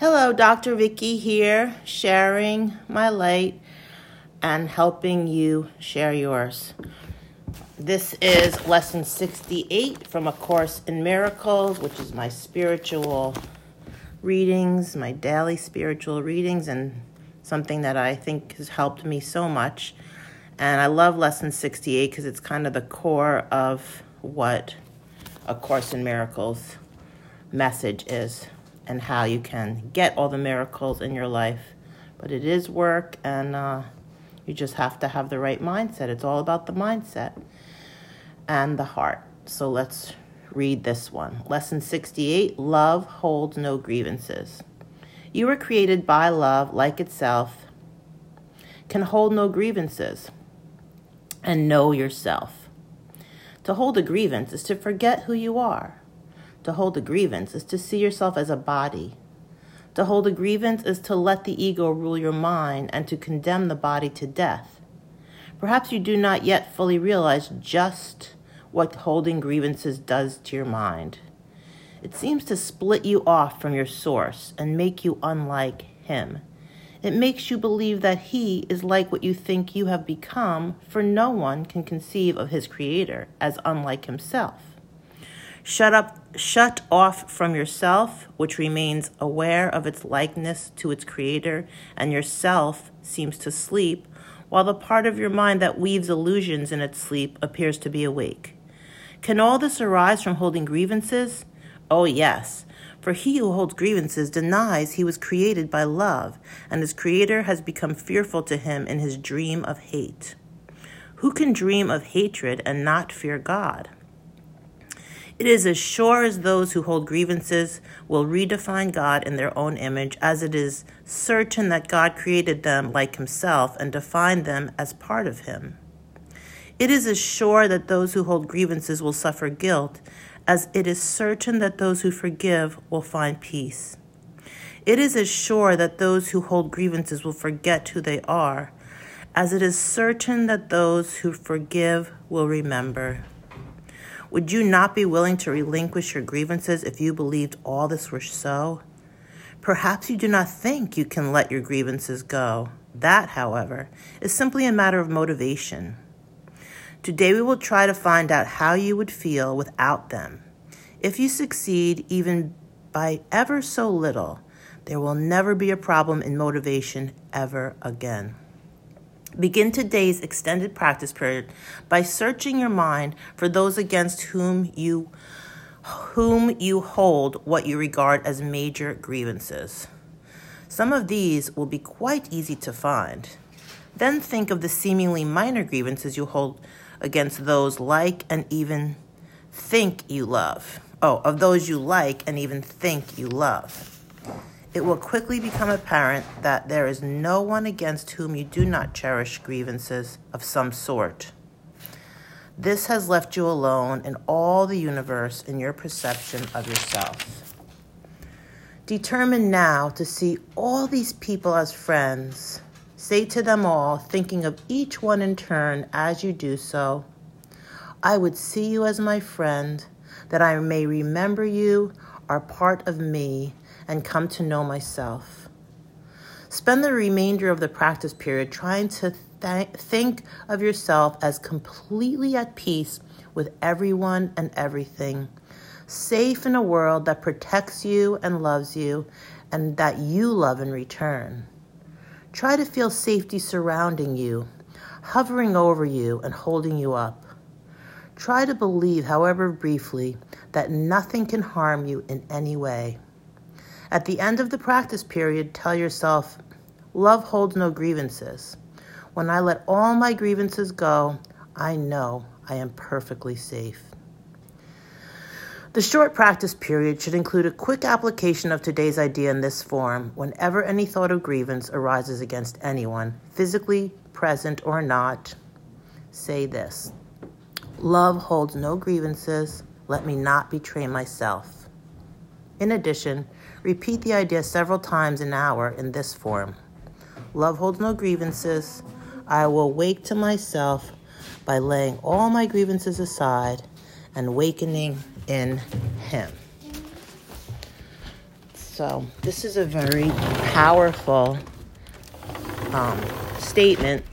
Hello, Dr. Vicky here, sharing my light and helping you share yours. This is lesson 68 from A Course in Miracles, which is my spiritual readings, my daily spiritual readings, and something that I think has helped me so much. And I love lesson 68 because it's kind of the core of what A Course in Miracles message is and how you can get all the miracles in your life. But it is work, and uh, you just have to have the right mindset. It's all about the mindset and the heart. So let's read this one. Lesson 68 Love holds no grievances. You were created by love, like itself, can hold no grievances, and know yourself. To hold a grievance is to forget who you are. To hold a grievance is to see yourself as a body. To hold a grievance is to let the ego rule your mind and to condemn the body to death. Perhaps you do not yet fully realize just what holding grievances does to your mind. It seems to split you off from your source and make you unlike him. It makes you believe that he is like what you think you have become, for no one can conceive of his creator as unlike himself. Shut up, shut off from yourself, which remains aware of its likeness to its creator, and yourself seems to sleep, while the part of your mind that weaves illusions in its sleep appears to be awake. Can all this arise from holding grievances? Oh, yes. For he who holds grievances denies he was created by love, and his creator has become fearful to him in his dream of hate. Who can dream of hatred and not fear God? It is as sure as those who hold grievances will redefine God in their own image, as it is certain that God created them like himself and defined them as part of him. It is as sure that those who hold grievances will suffer guilt, as it is certain that those who forgive will find peace. It is as sure that those who hold grievances will forget who they are, as it is certain that those who forgive will remember. Would you not be willing to relinquish your grievances if you believed all this were so? Perhaps you do not think you can let your grievances go. That, however, is simply a matter of motivation. Today we will try to find out how you would feel without them. If you succeed even by ever so little, there will never be a problem in motivation ever again. Begin today's extended practice period by searching your mind for those against whom you whom you hold what you regard as major grievances. Some of these will be quite easy to find. Then think of the seemingly minor grievances you hold against those like and even think you love. Oh, of those you like and even think you love it will quickly become apparent that there is no one against whom you do not cherish grievances of some sort. This has left you alone in all the universe in your perception of yourself. Determine now to see all these people as friends. Say to them all, thinking of each one in turn as you do so, I would see you as my friend, that I may remember you are part of me and come to know myself. Spend the remainder of the practice period trying to th- think of yourself as completely at peace with everyone and everything, safe in a world that protects you and loves you, and that you love in return. Try to feel safety surrounding you, hovering over you, and holding you up. Try to believe, however briefly, that nothing can harm you in any way. At the end of the practice period, tell yourself, Love holds no grievances. When I let all my grievances go, I know I am perfectly safe. The short practice period should include a quick application of today's idea in this form whenever any thought of grievance arises against anyone, physically present or not. Say this Love holds no grievances. Let me not betray myself. In addition, Repeat the idea several times an hour in this form Love holds no grievances. I will wake to myself by laying all my grievances aside and wakening in Him. So, this is a very powerful um, statement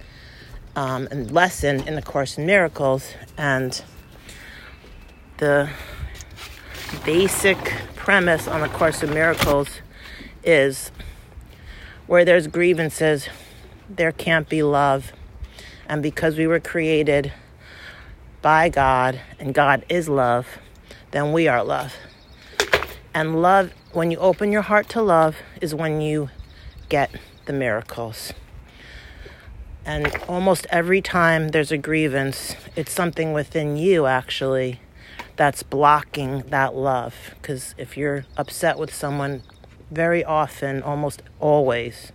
um, and lesson in the Course in Miracles. And the basic premise on the Course of Miracles is where there's grievances, there can't be love. And because we were created by God and God is love, then we are love. And love, when you open your heart to love, is when you get the miracles. And almost every time there's a grievance, it's something within you actually that's blocking that love. Because if you're upset with someone, very often, almost always,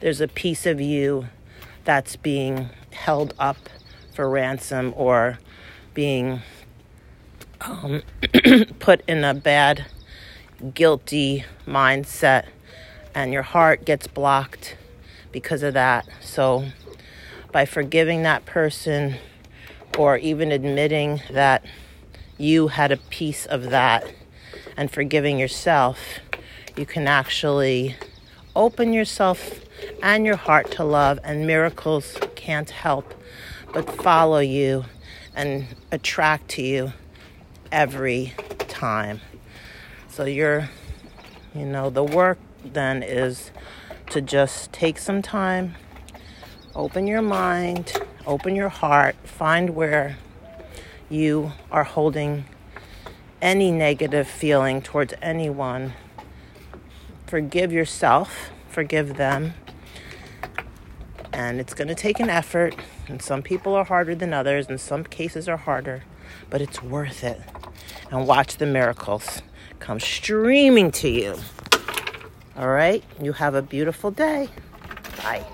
there's a piece of you that's being held up for ransom or being um, put in a bad guilty mindset and your heart gets blocked because of that. So, by forgiving that person or even admitting that you had a piece of that and forgiving yourself, you can actually open yourself and your heart to love, and miracles can't help but follow you and attract to you every time. So you're, you know, the work then is to just take some time, open your mind, open your heart, find where you are holding any negative feeling towards anyone. Forgive yourself, forgive them. And it's going to take an effort, and some people are harder than others, and some cases are harder, but it's worth it. And watch the miracles come streaming to you. All right? You have a beautiful day. Bye.